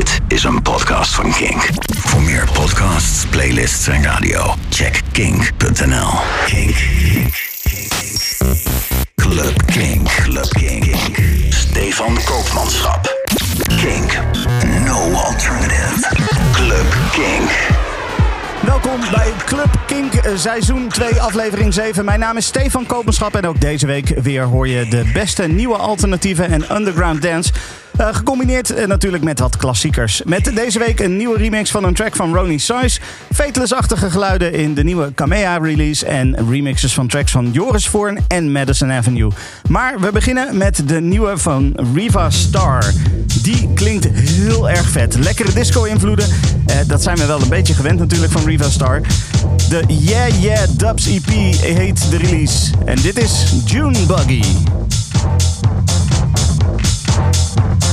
Dit is een podcast van Kink. Voor meer podcasts, playlists en radio, check kink.nl. Kink. Club Kink. Club Kink. Stefan Koopmanschap. Kink. No alternative. Club Kink. Welkom bij Club Kink eh, seizoen 2 aflevering 7. Mijn naam is Stefan Kopenschap en ook deze week weer hoor je de beste nieuwe alternatieven en underground dance. Uh, gecombineerd uh, natuurlijk met wat klassiekers. Met deze week een nieuwe remix van een track van Ronnie Size. Fateless-achtige geluiden in de nieuwe Kamea-release. En remixes van tracks van Joris Voorn en Madison Avenue. Maar we beginnen met de nieuwe van Riva Star. Die klinkt heel erg vet. Lekkere disco-invloeden. Uh, dat zijn we wel een beetje gewend natuurlijk van Riva Star. De Yeah Yeah Dubs EP heet de release. En dit is June Buggy. Thank.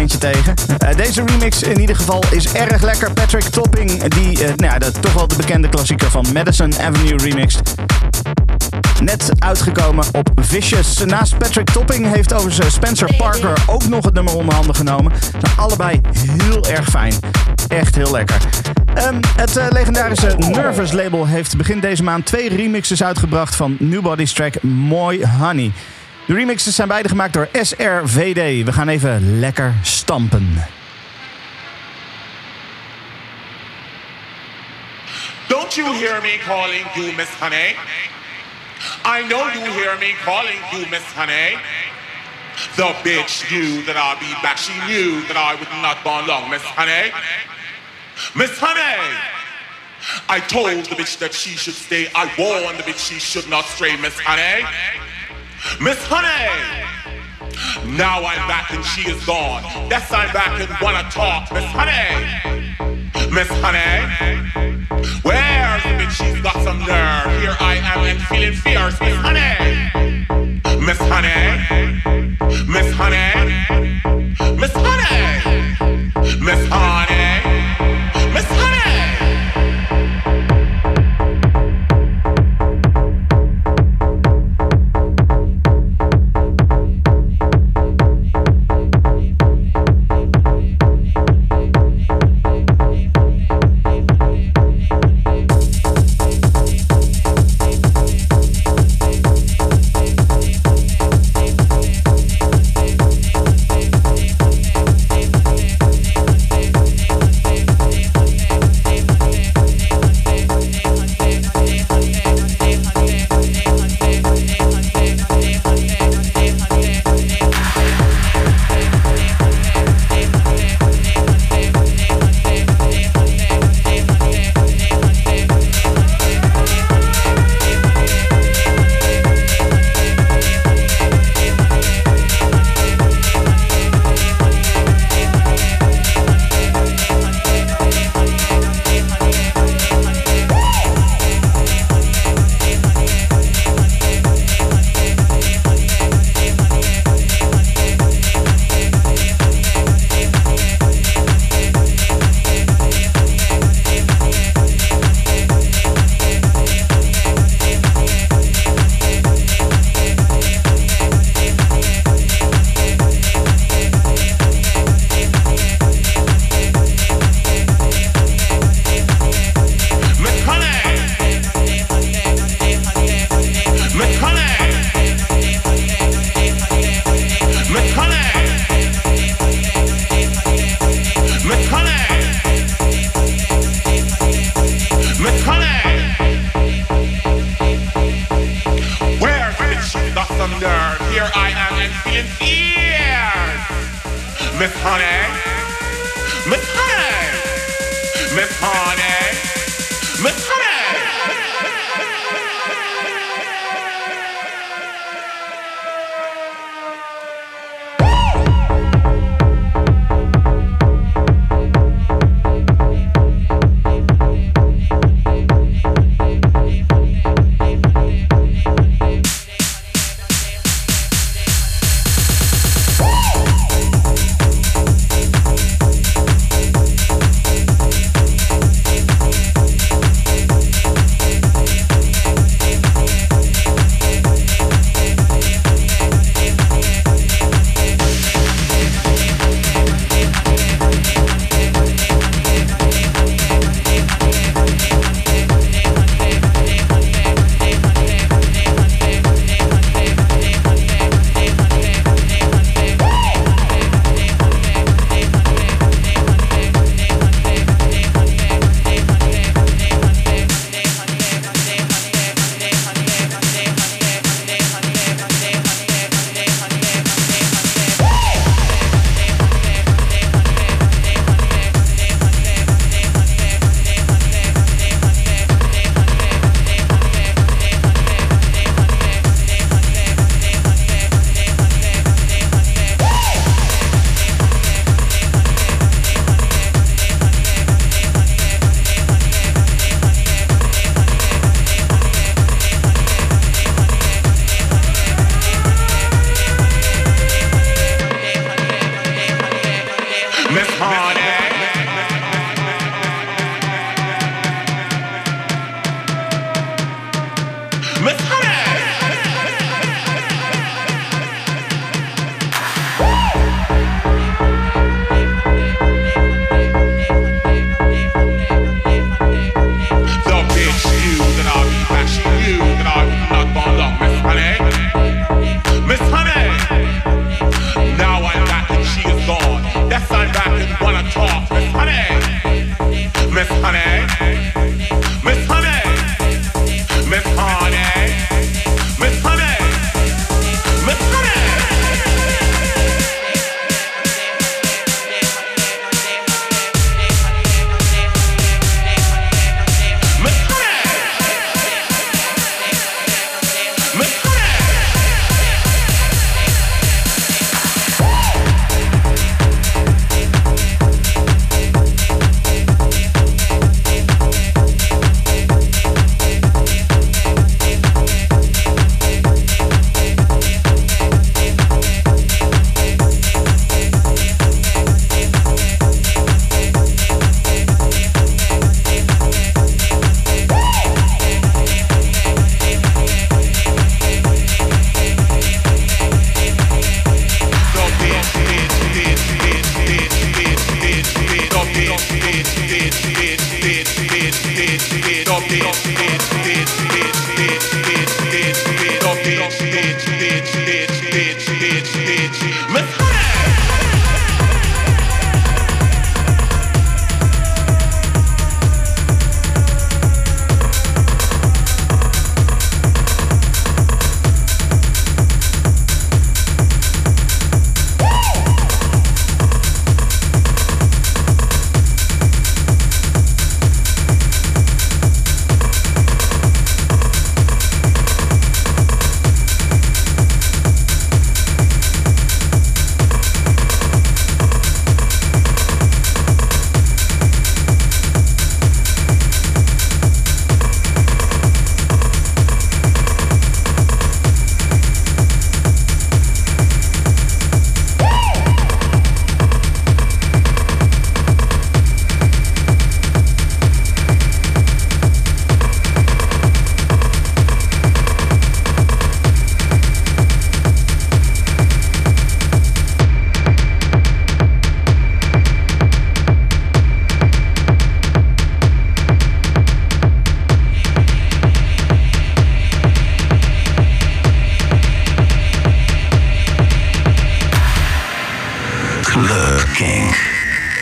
Eentje tegen. deze remix in ieder geval is erg lekker. Patrick Topping, die nou ja, de, toch wel de bekende klassieker van Madison Avenue remixed. Net uitgekomen op Vicious. Naast Patrick Topping heeft overigens Spencer Parker ook nog het nummer onder handen genomen. Nou, allebei heel erg fijn. Echt heel lekker. Um, het uh, legendarische Nervous label heeft begin deze maand twee remixes uitgebracht van Newbody's track Mooi Honey. De remixes zijn beide gemaakt door SRVD. We gaan even lekker stampen. Don't you hear me calling you Miss Honey? I know you hear me calling you Miss Honey. The bitch knew that I'd be back. She knew that I would not go long, Miss Honey. Miss Honey! I told the bitch that she should stay. I warned the bitch she should not stray, Miss Honey. Miss Honey! Now I'm back and she is gone. Yes, I'm back and wanna talk, Miss Honey. Miss Honey. Where's the bitch? She's got some nerve. Here I am and feeling fierce, Miss Honey. Miss Honey. Miss Honey. Miss Honey. Miss Honey.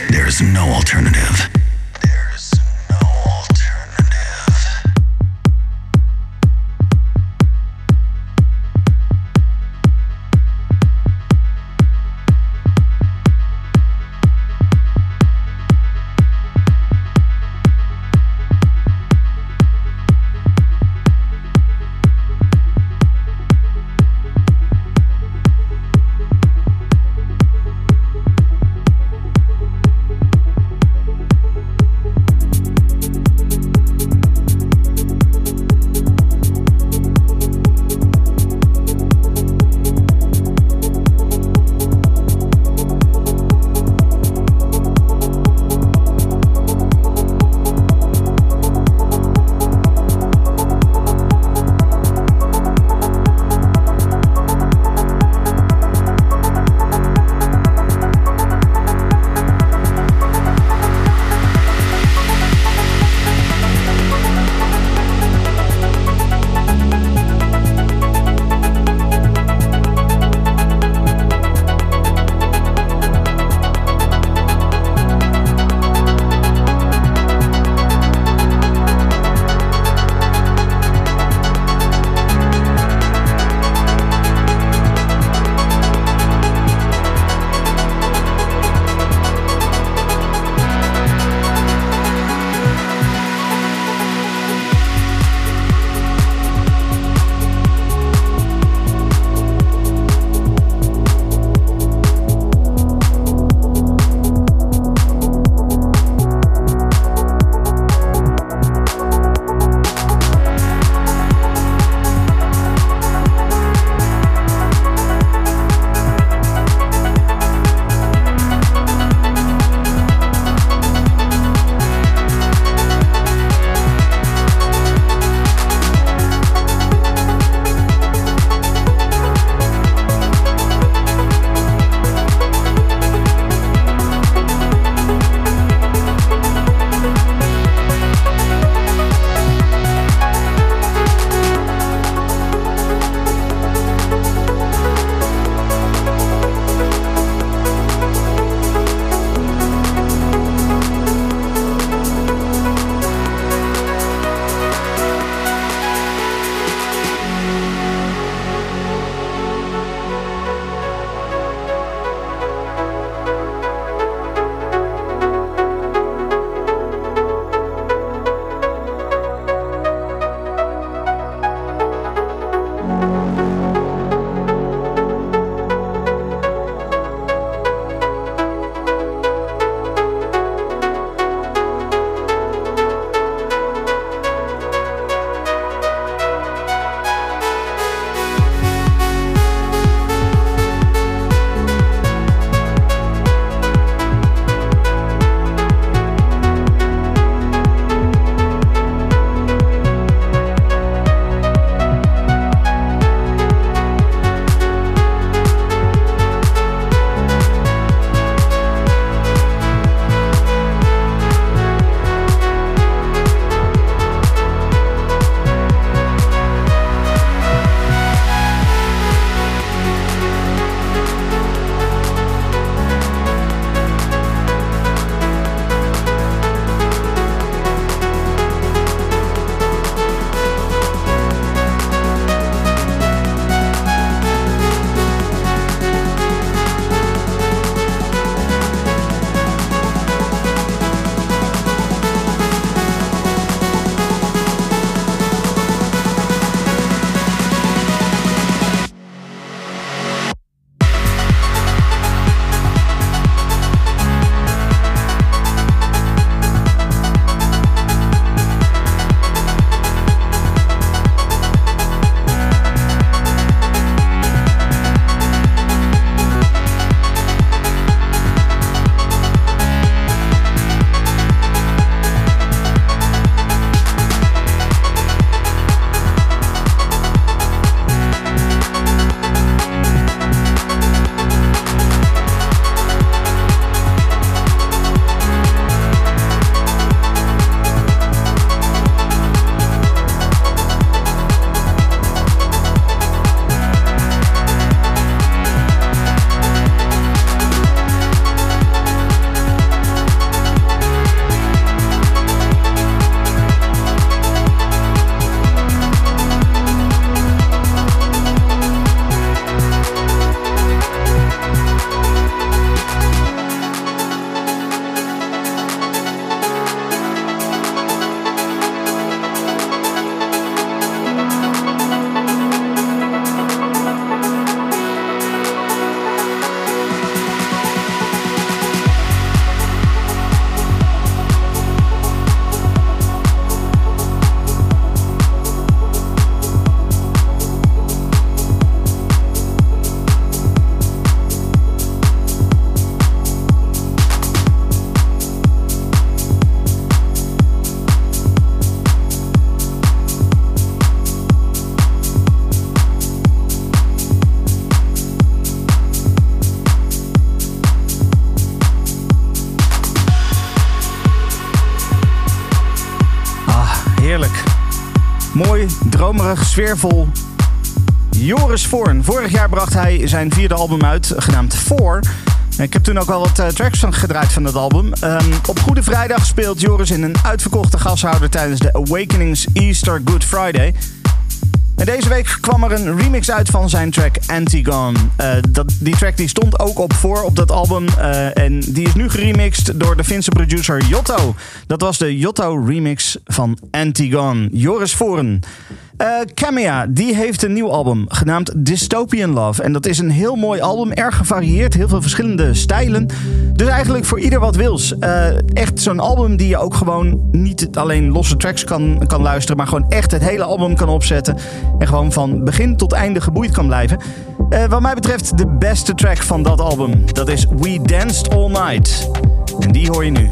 There's no alternative. Sfeervol. Joris Voorn. Vorig jaar bracht hij zijn vierde album uit, genaamd Four. Ik heb toen ook wel wat uh, tracks van gedraaid van dat album. Um, op Goede Vrijdag speelt Joris in een uitverkochte gashouder tijdens de Awakenings Easter Good Friday. En deze week kwam er een remix uit van zijn track Antigone. Uh, dat, die track die stond ook op voor op dat album. Uh, en die is nu geremixed door de Finse producer Jotto. Dat was de Jotto remix van Antigone. Joris Voren. Uh, die heeft een nieuw album genaamd Dystopian Love. En dat is een heel mooi album, erg gevarieerd, heel veel verschillende stijlen. Dus eigenlijk voor ieder wat wils. Uh, echt zo'n album die je ook gewoon niet alleen losse tracks kan, kan luisteren, maar gewoon echt het hele album kan opzetten. En gewoon van begin tot einde geboeid kan blijven. Uh, wat mij betreft de beste track van dat album. Dat is We Danced All Night. En die hoor je nu.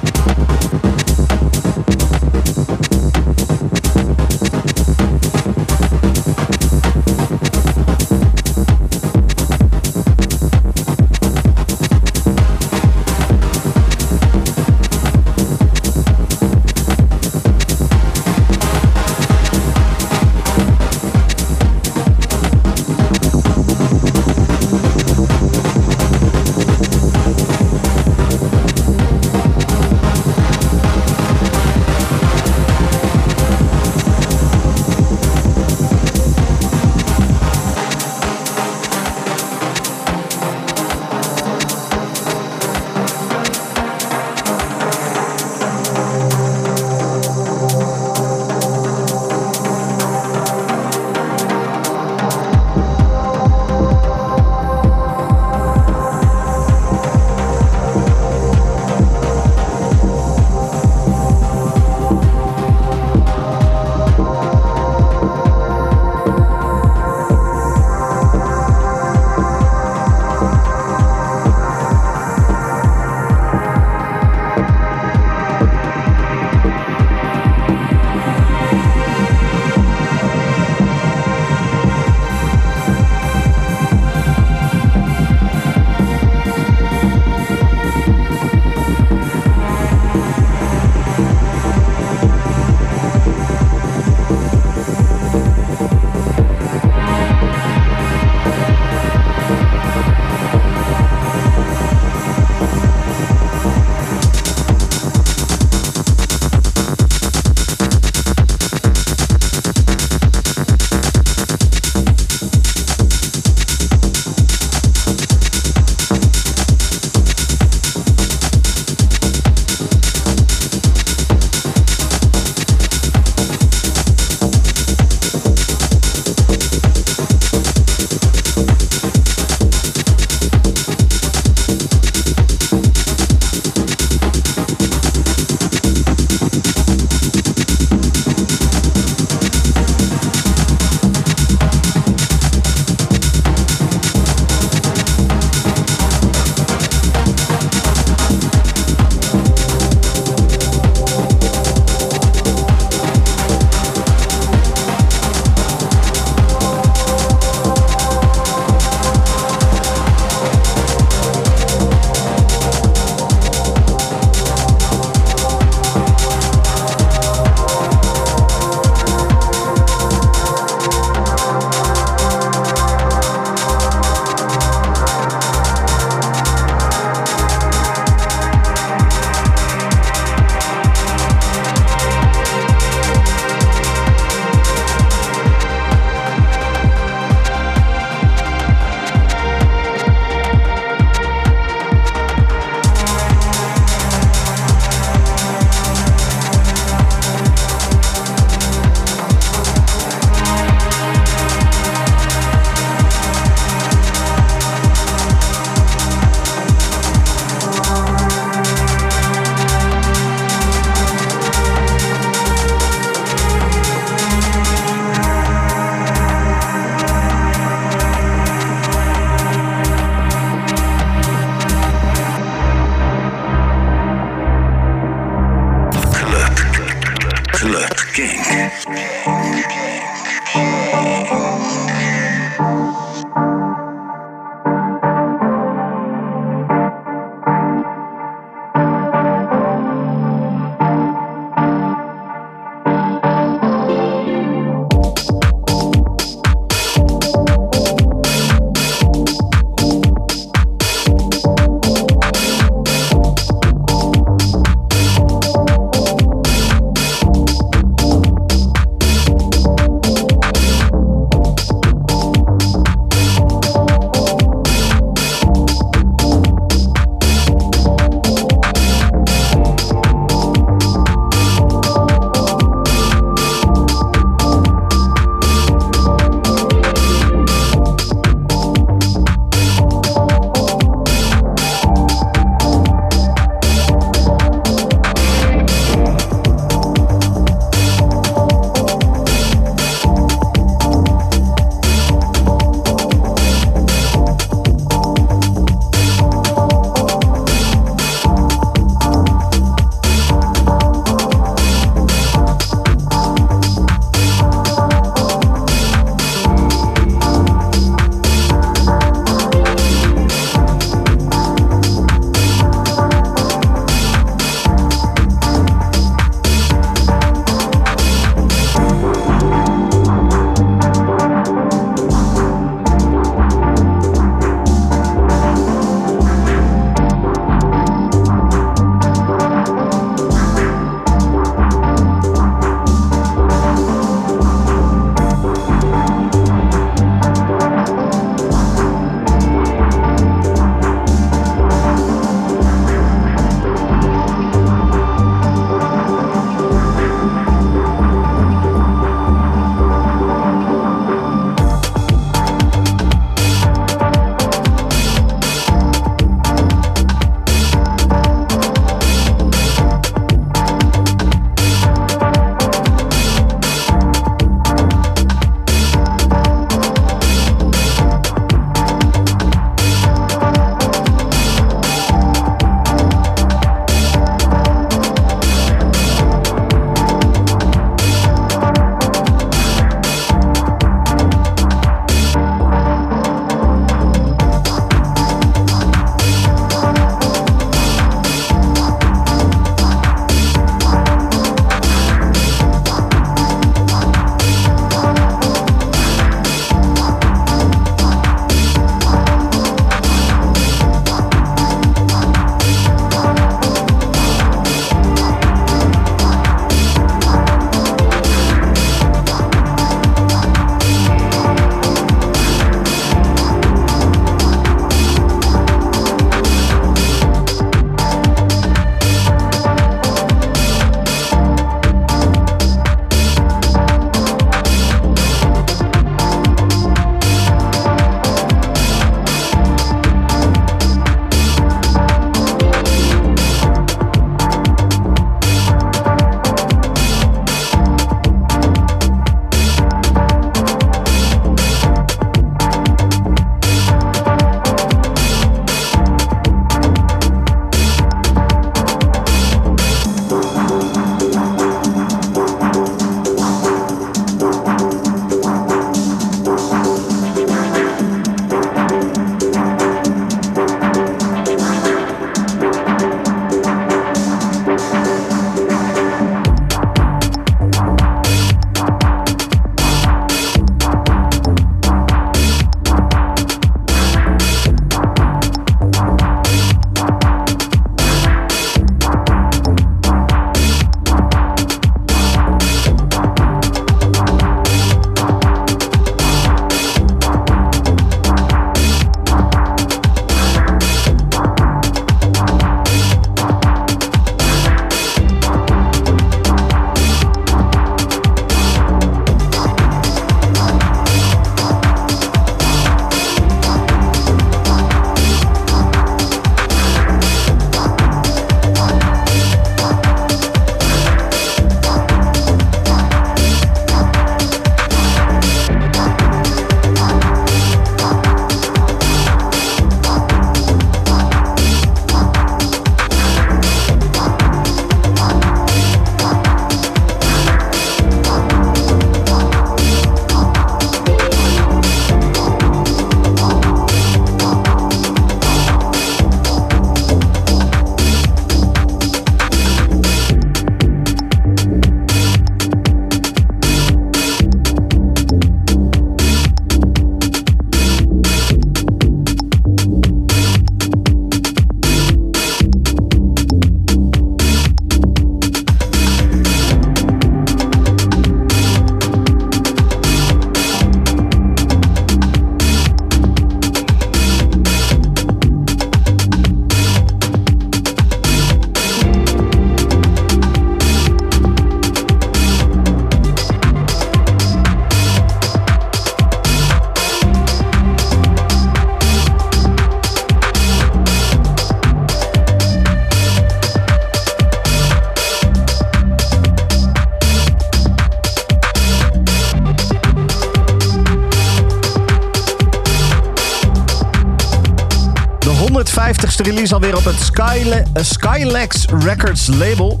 40ste release alweer op het Skyle Skylex Records label.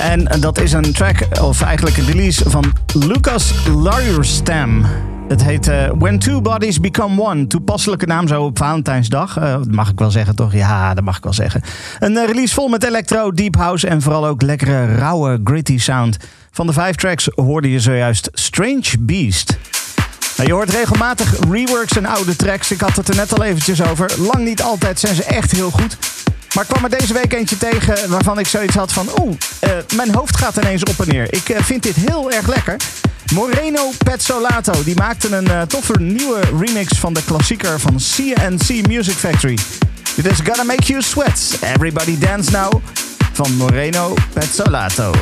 En dat is een track, of eigenlijk een release van Lucas Larstam. Het heet uh, When Two Bodies Become One. Toepasselijke naam zo op Valentijnsdag. Uh, mag ik wel zeggen, toch? Ja, dat mag ik wel zeggen. Een release vol met electro, deep house en vooral ook lekkere, rauwe, gritty sound. Van de vijf tracks hoorde je zojuist Strange Beast. Nou, je hoort regelmatig reworks en oude tracks. Ik had het er net al eventjes over. Lang niet altijd zijn ze echt heel goed. Maar ik kwam er deze week eentje tegen waarvan ik zoiets had van... Oeh, uh, mijn hoofd gaat ineens op en neer. Ik uh, vind dit heel erg lekker. Moreno Pezzolato, die maakte een uh, toffe nieuwe remix van de klassieker van CNC Music Factory. Dit is Gonna Make You Sweat. Everybody Dance Now van Moreno Pezzolato.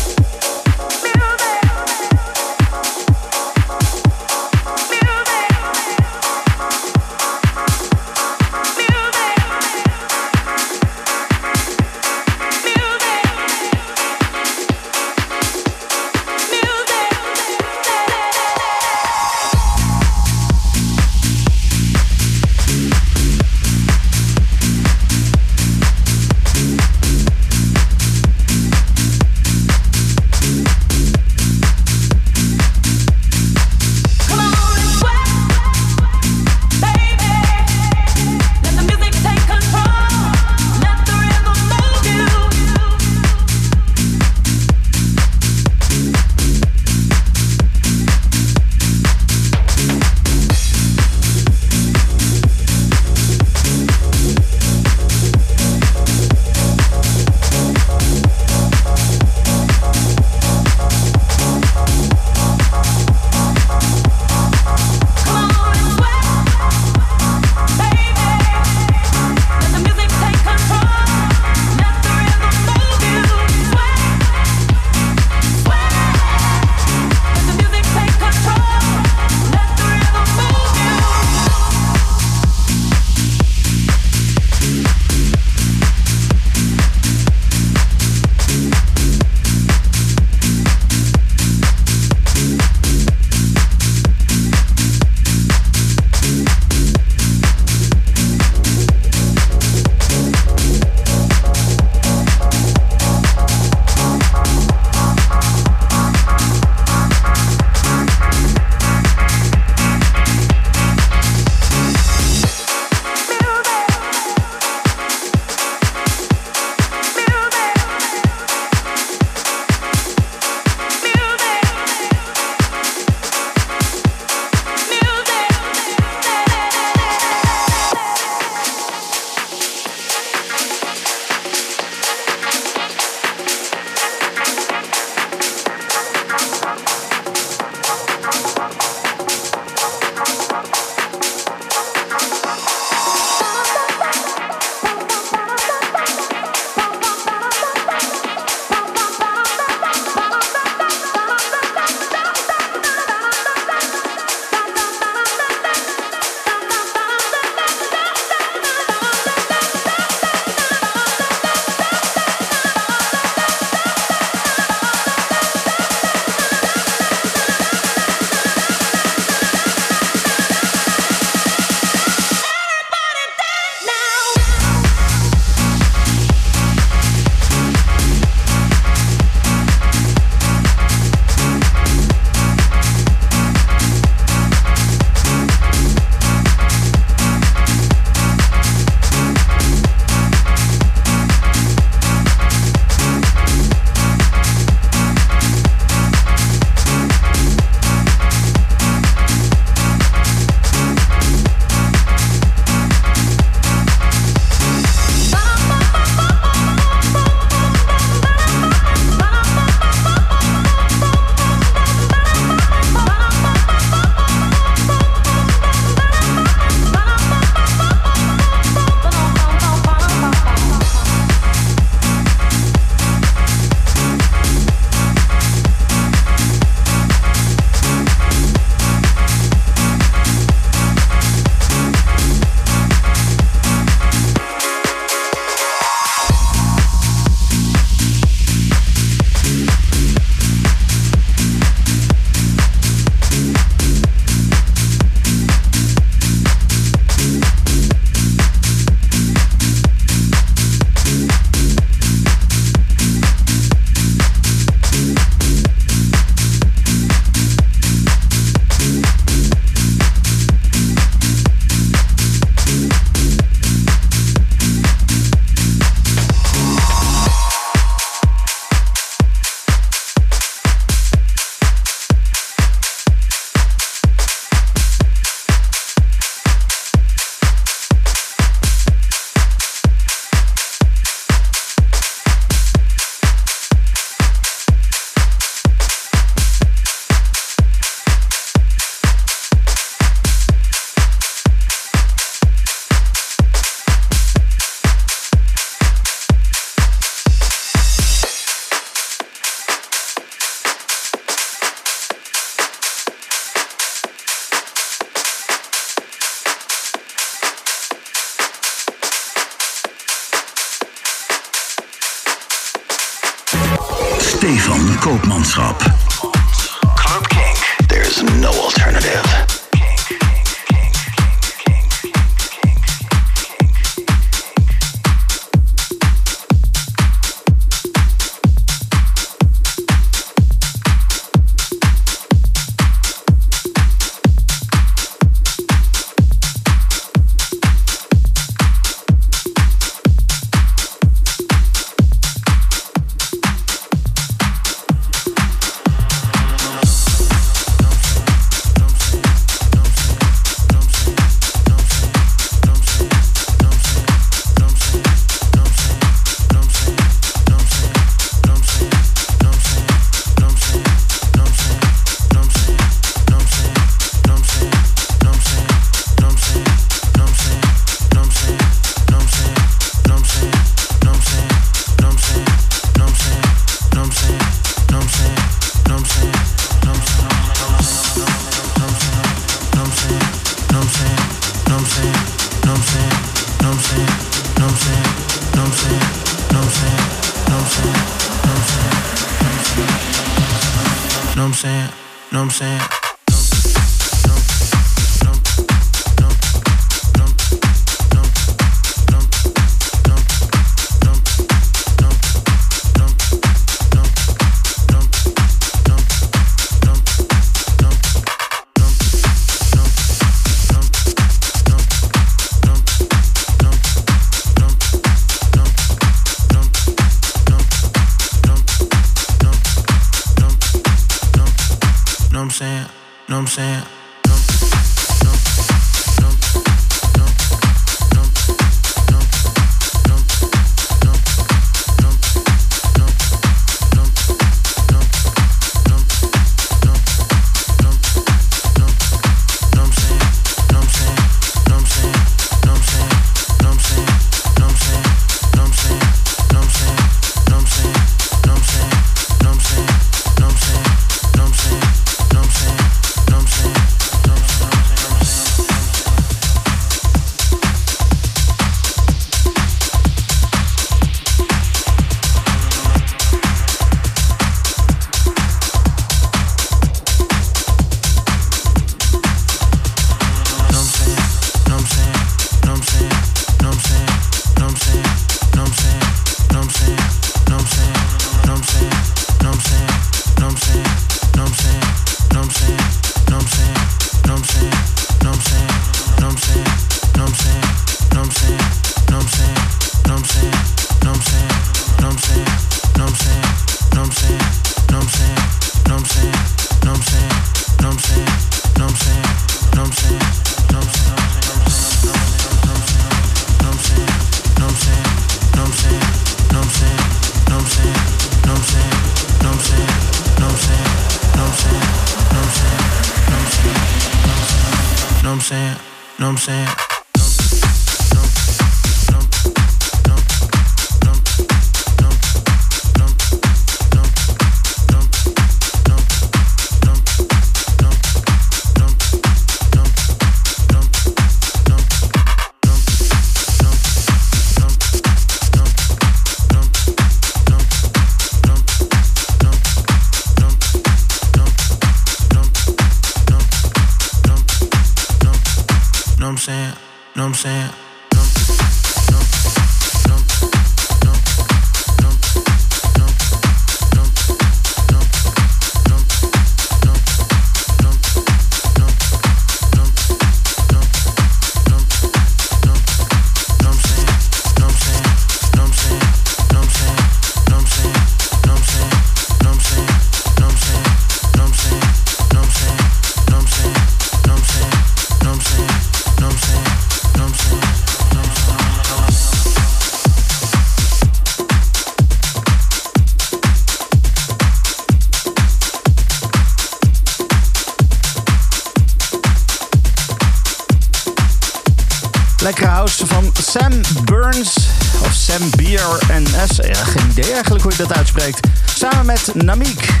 Samen met Namik.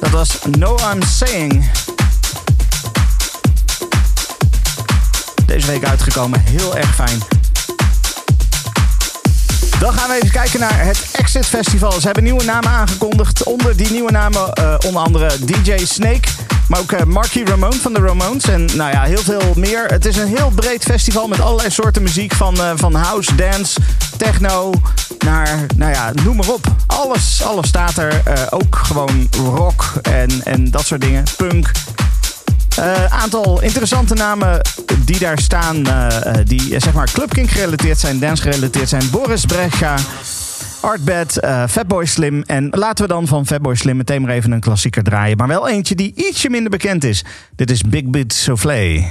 Dat was No I'm Saying. Deze week uitgekomen, heel erg fijn. Dan gaan we even kijken naar het Exit Festival. Ze hebben nieuwe namen aangekondigd. Onder die nieuwe namen uh, onder andere DJ Snake. Maar ook uh, Marky Ramone van de Ramones. En nou ja, heel veel meer. Het is een heel breed festival met allerlei soorten muziek. Van, uh, van house, dance, techno naar, nou ja, noem maar op. Alles, alles staat er. ook gewoon rock en, en dat soort dingen. Punk. Uh, aantal interessante namen die daar staan, uh, die zeg maar Club King gerelateerd zijn, dance gerelateerd zijn. Boris Brecha, Artbed, uh, Fatboy Slim. En laten we dan van Fatboy Slim meteen maar even een klassieker draaien. Maar wel eentje die ietsje minder bekend is. Dit is Big Beat Soufflé.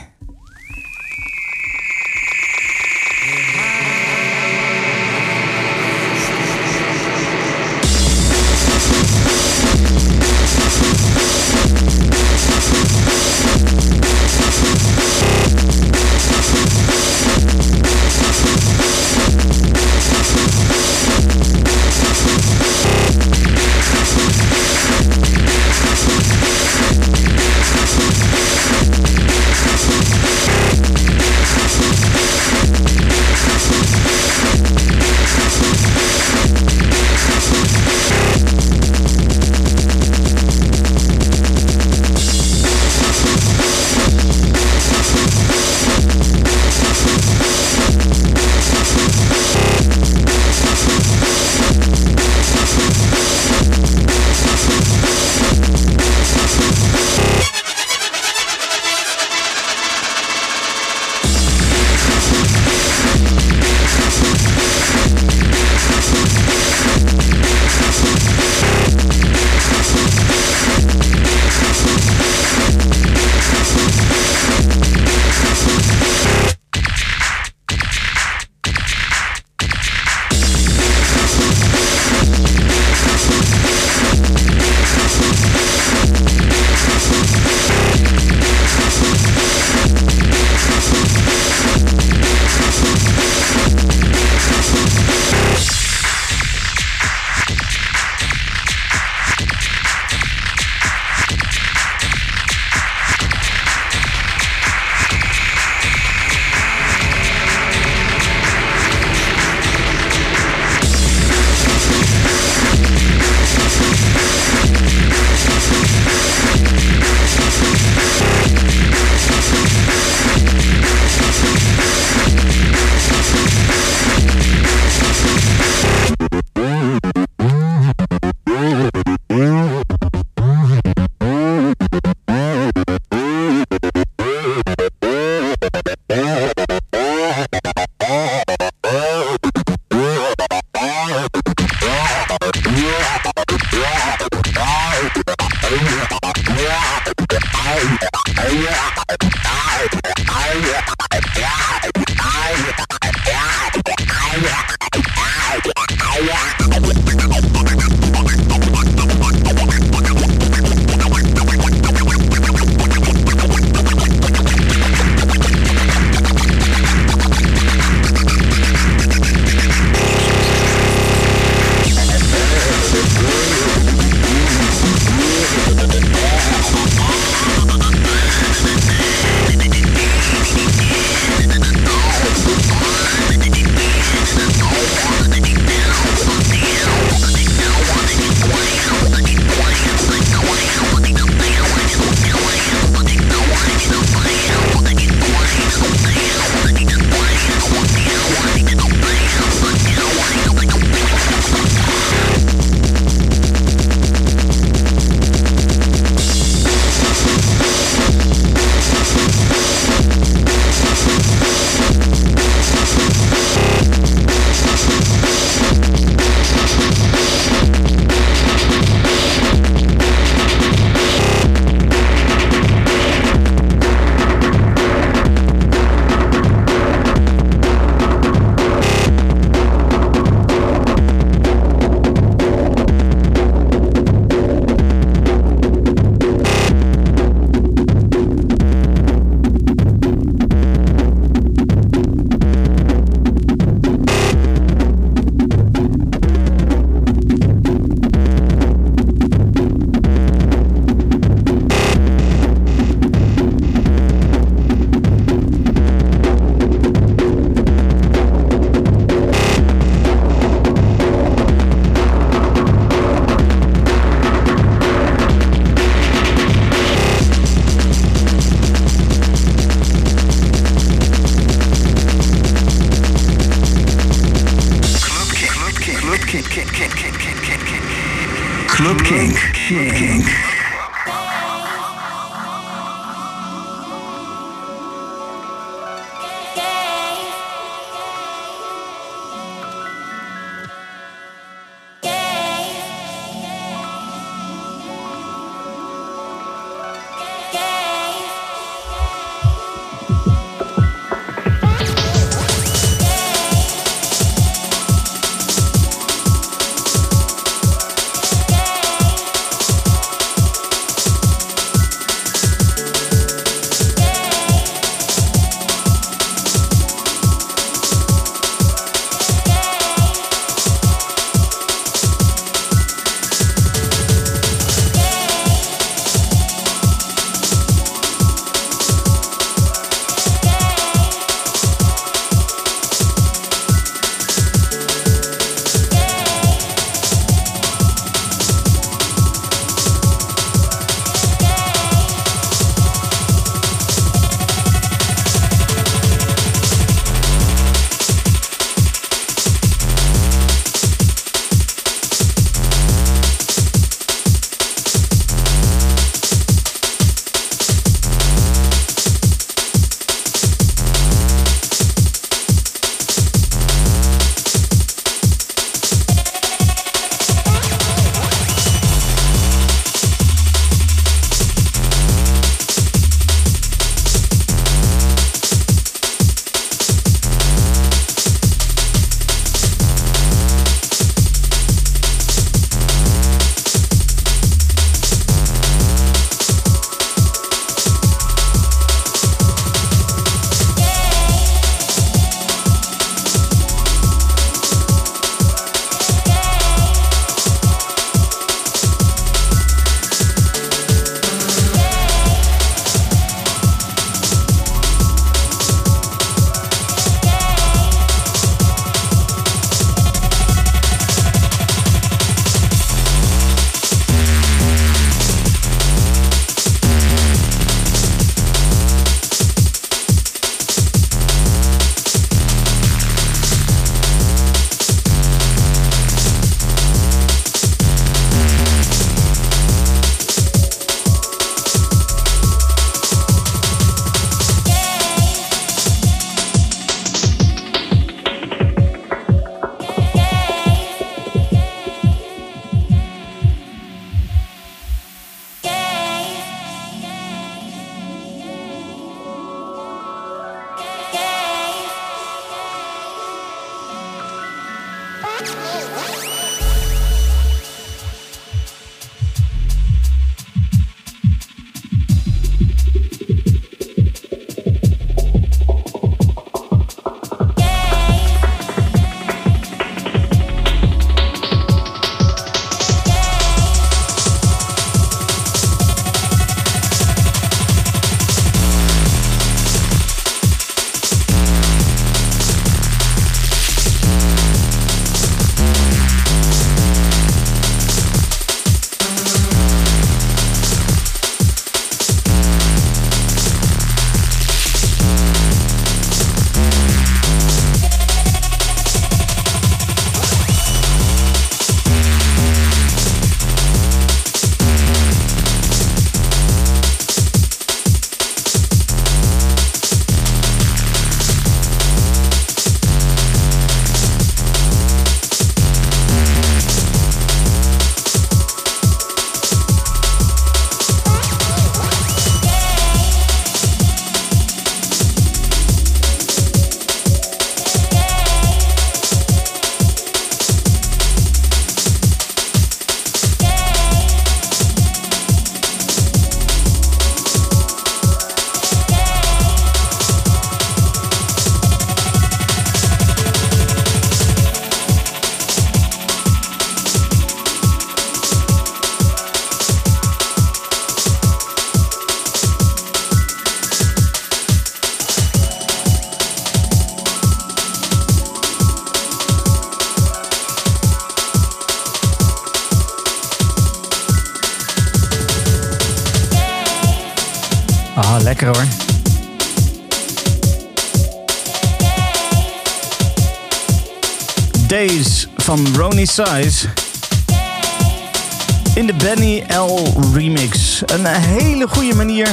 In de Benny L remix. Een hele goede manier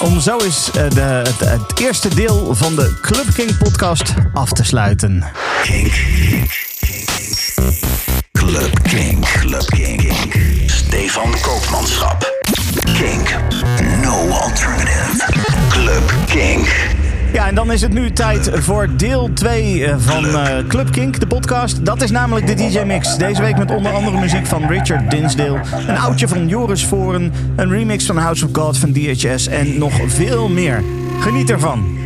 om zo eens eh, de, het, eerste deel van de Club King podcast af te sluiten. Ja, en dan is het nu tijd voor deel 2 eh, van uh, Club Kink, de podcast. Dat is namelijk de DJ Mix. Deze week met onder andere muziek van Richard Dinsdale, een oudje van Joris Voren, een remix van House of God van DHS en nog veel meer. Geniet ervan.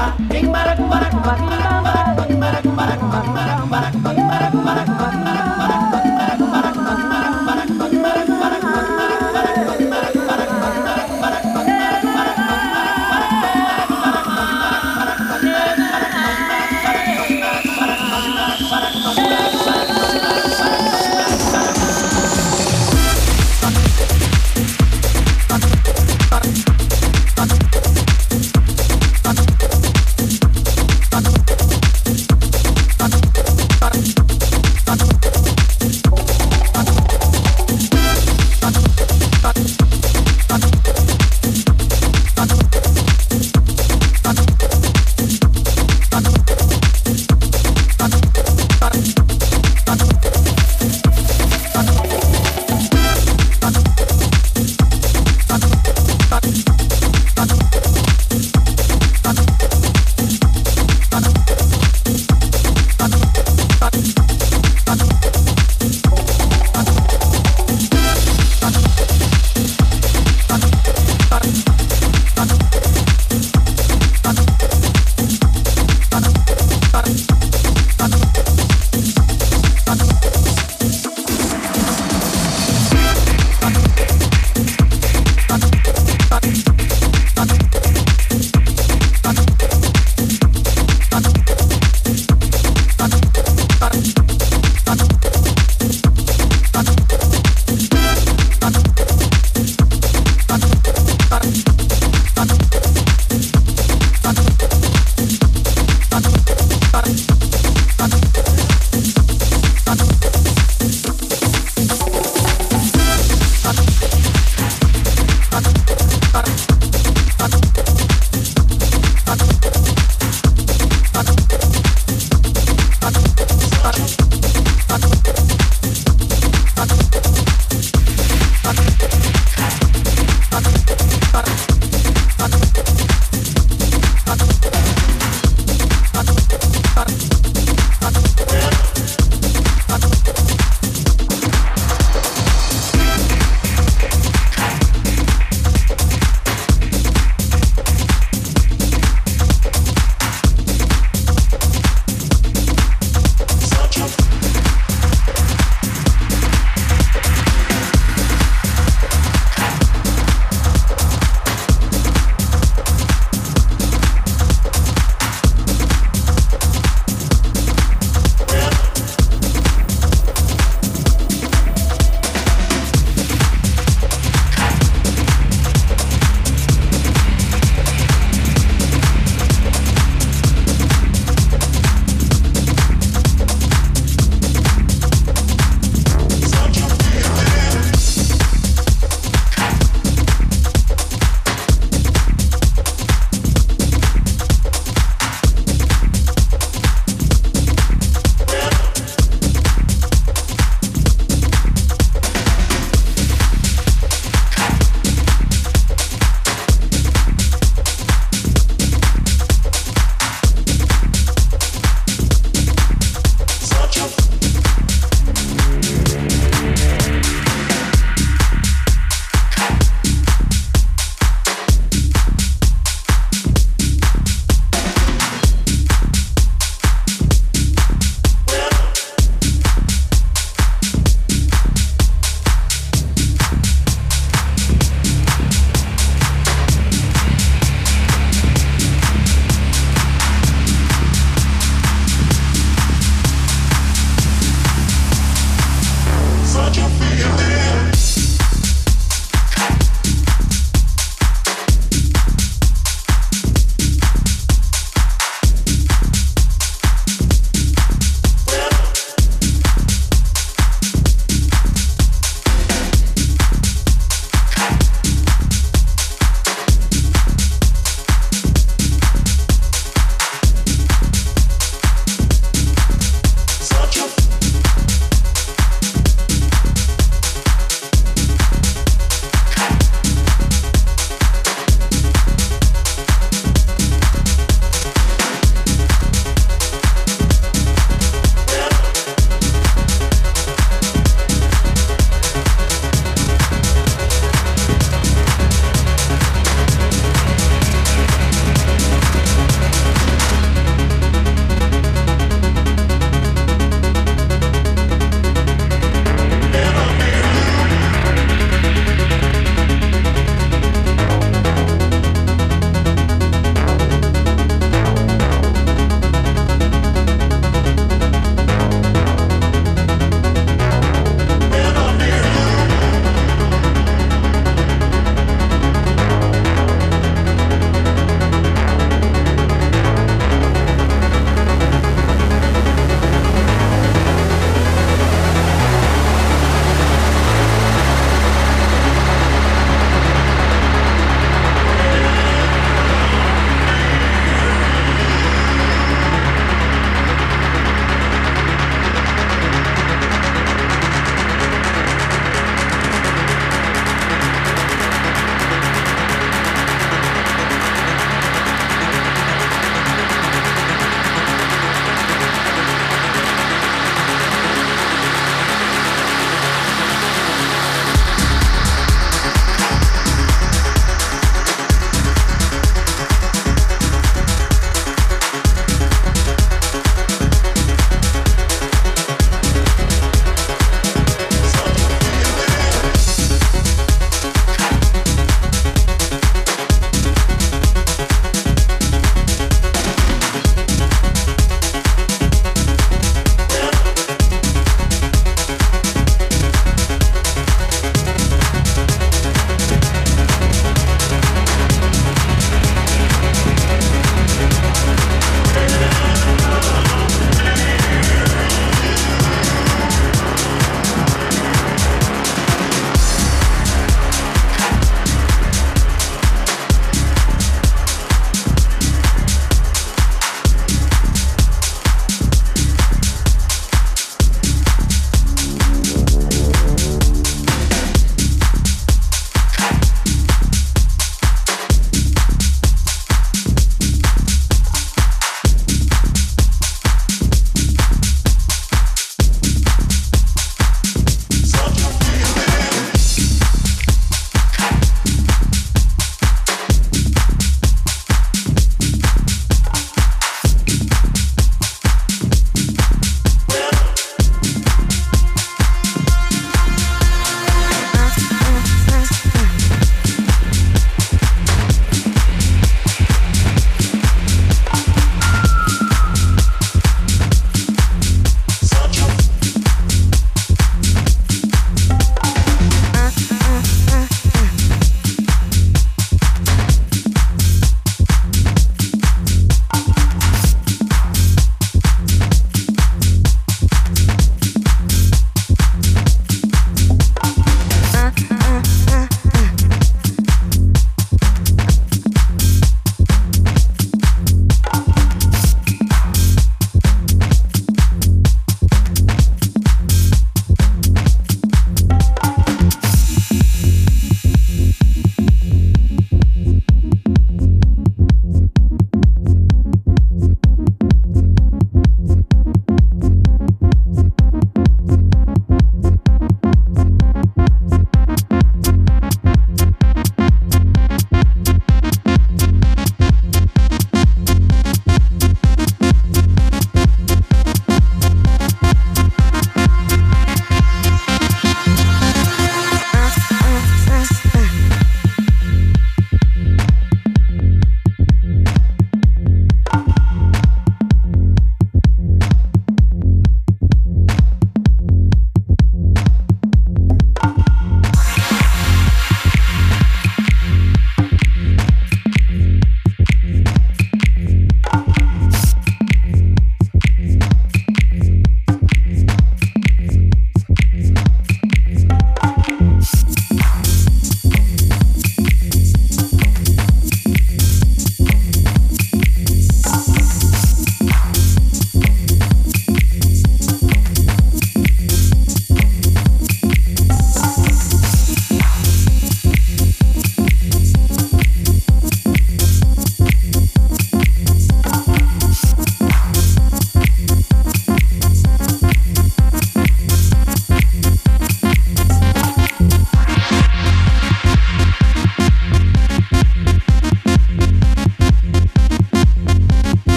ba, ding ba da ba.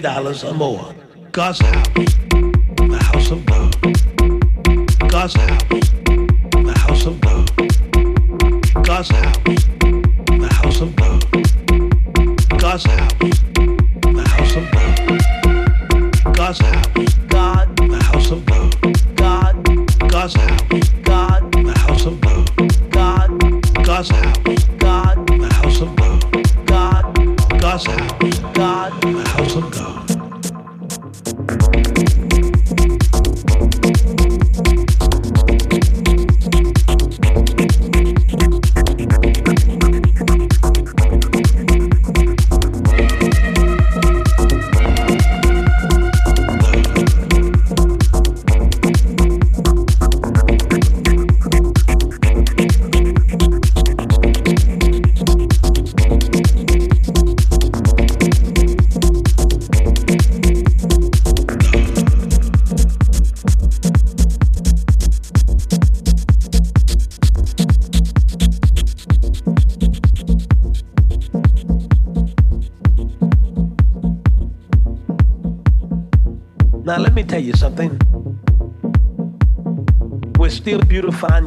$50 or more.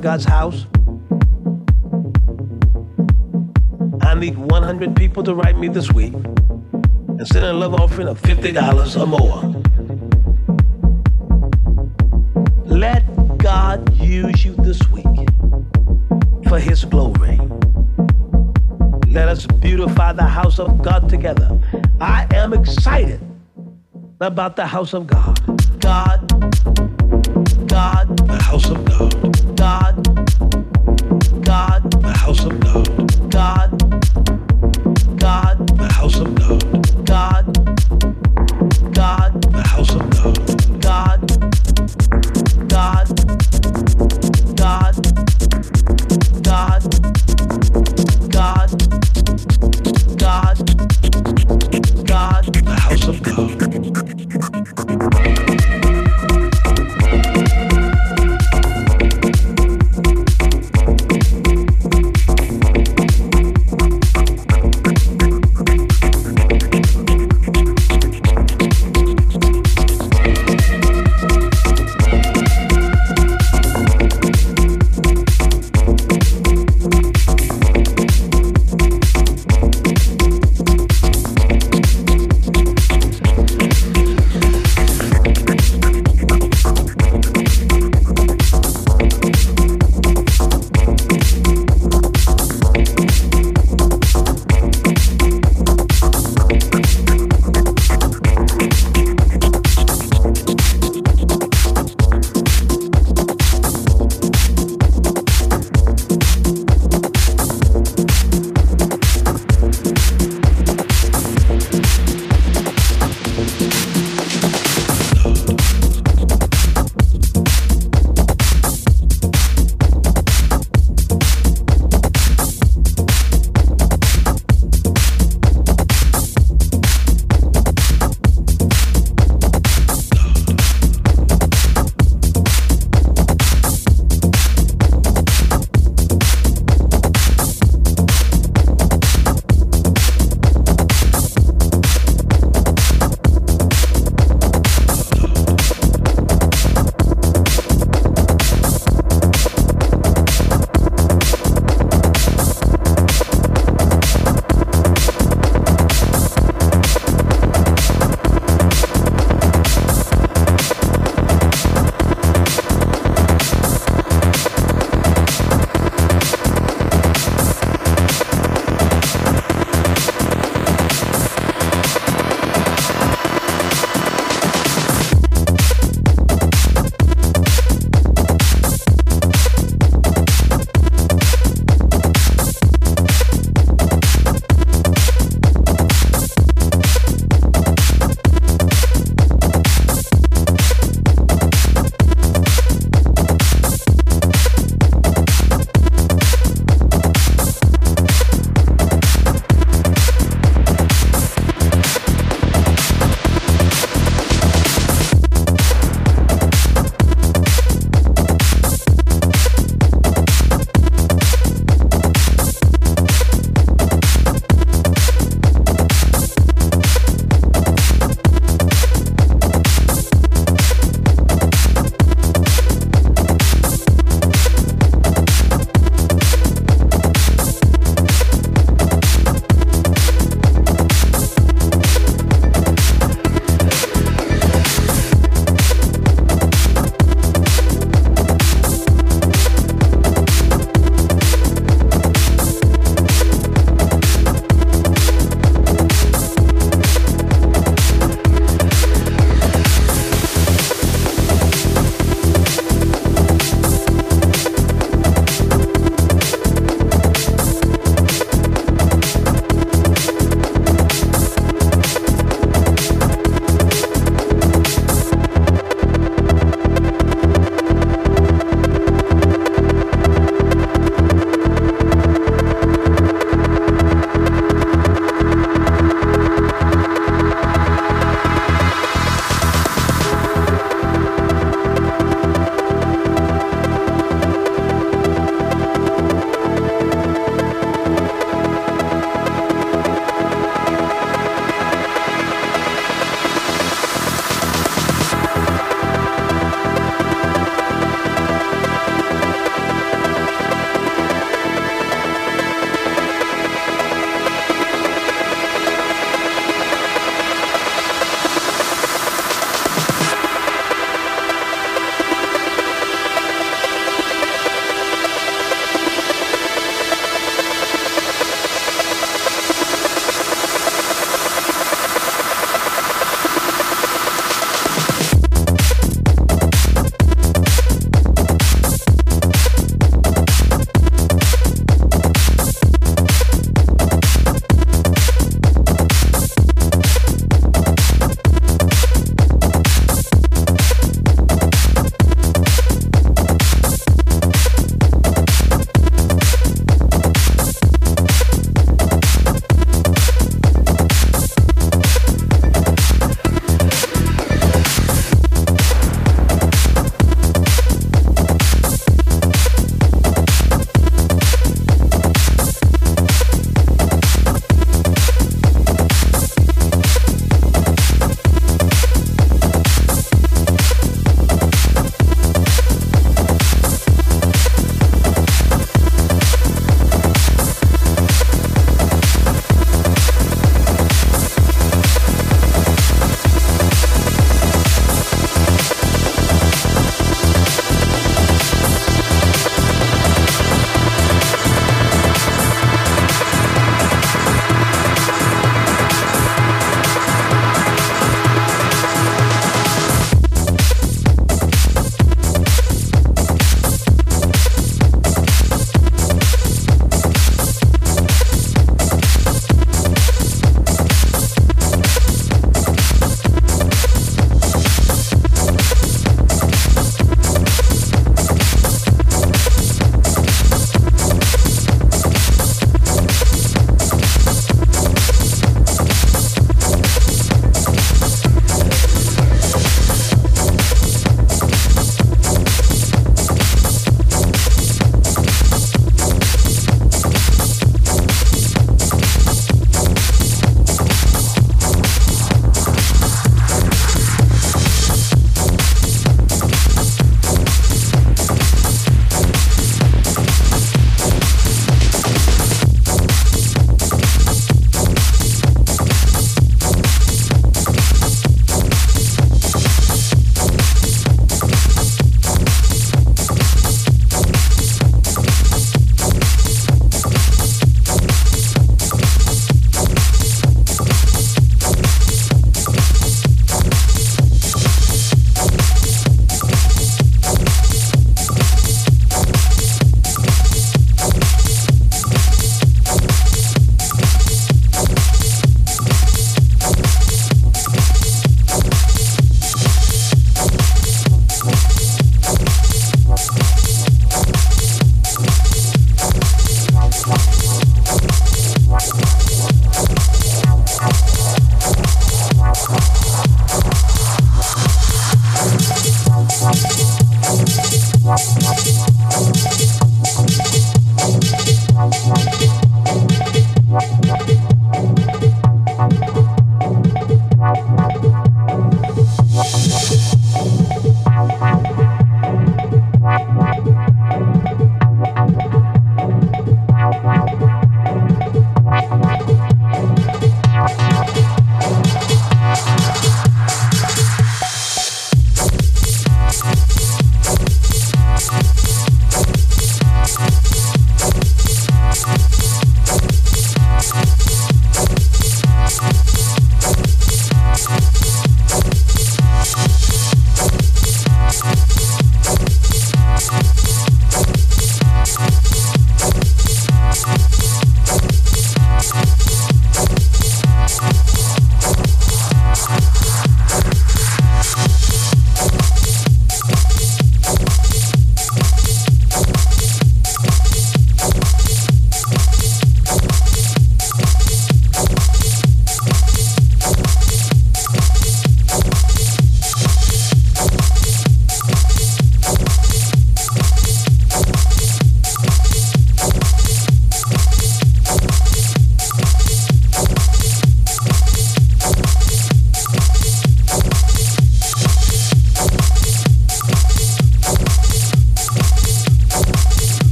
God's house. I need 100 people to write me this week and send a love offering of $50 or more. Let God use you this week for His glory. Let us beautify the house of God together. I am excited about the house of God. God, God, the house of. God, of God.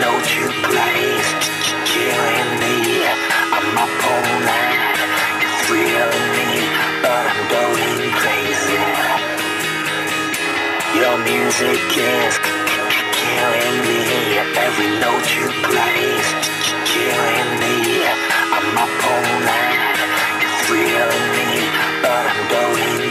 Note you play is killing me. I'm up all night, me, but I'm going crazy. Your music is killing me. Every note you killing me. I'm up all night, you're thrilling me, but I'm going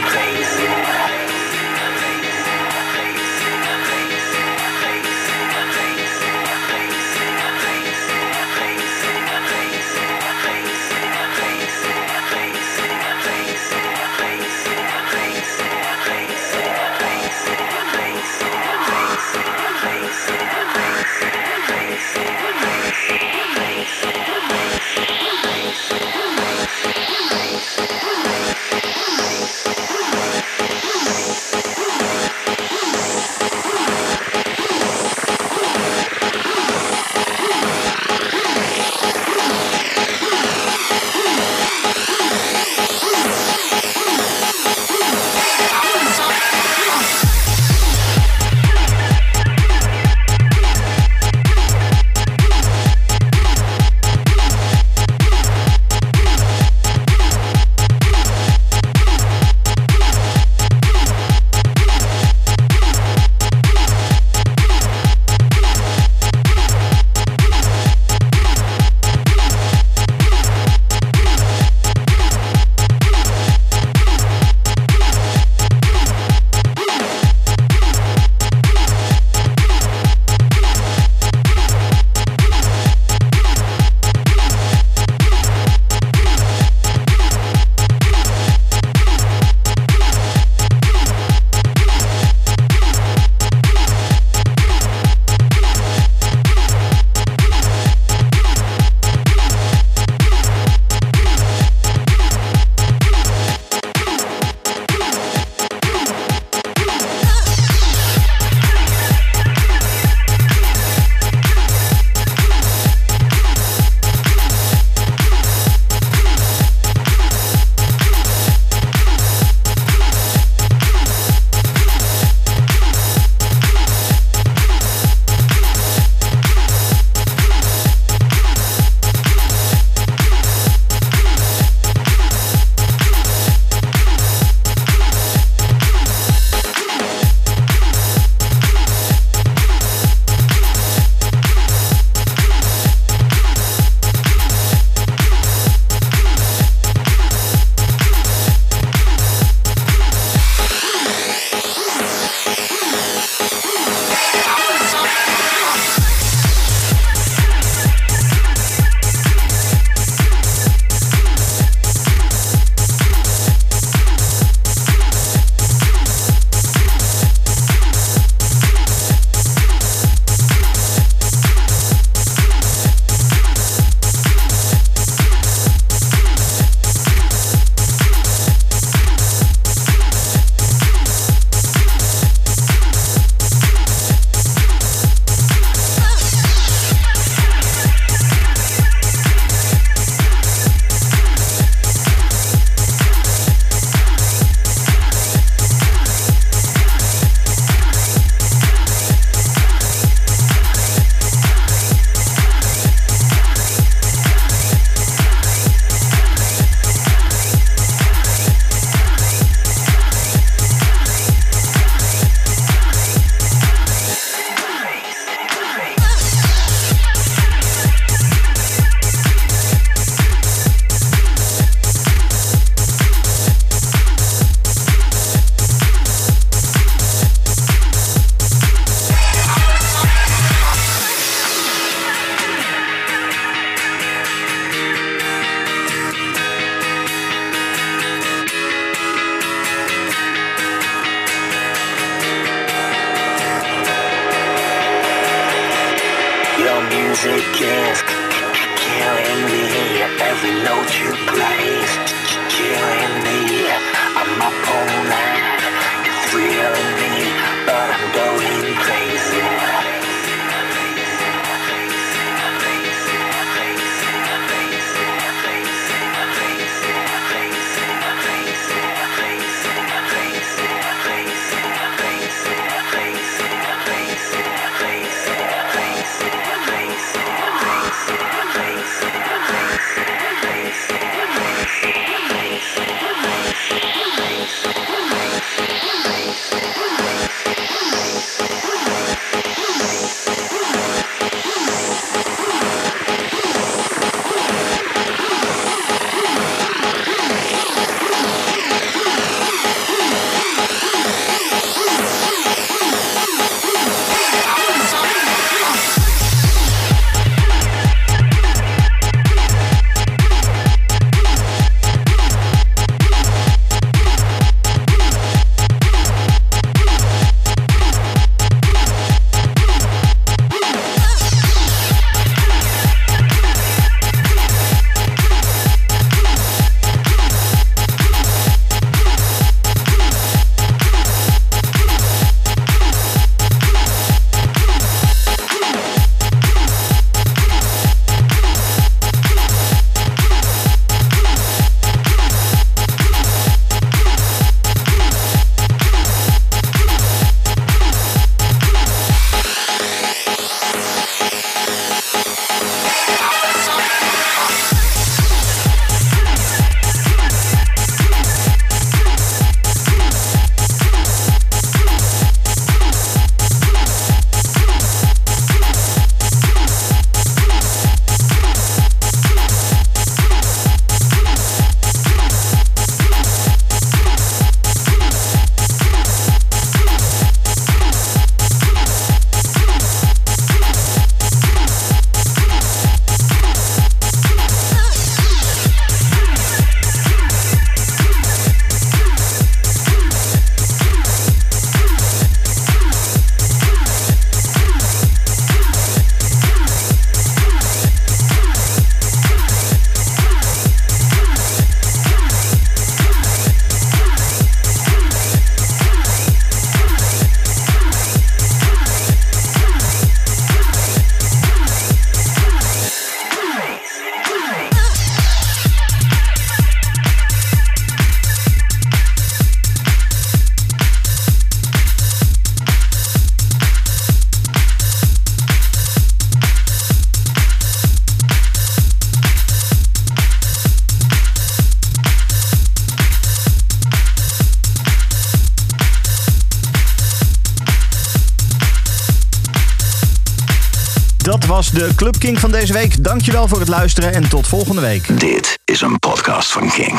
de Club King van deze week. Dankjewel voor het luisteren en tot volgende week. Dit is een podcast van Kink.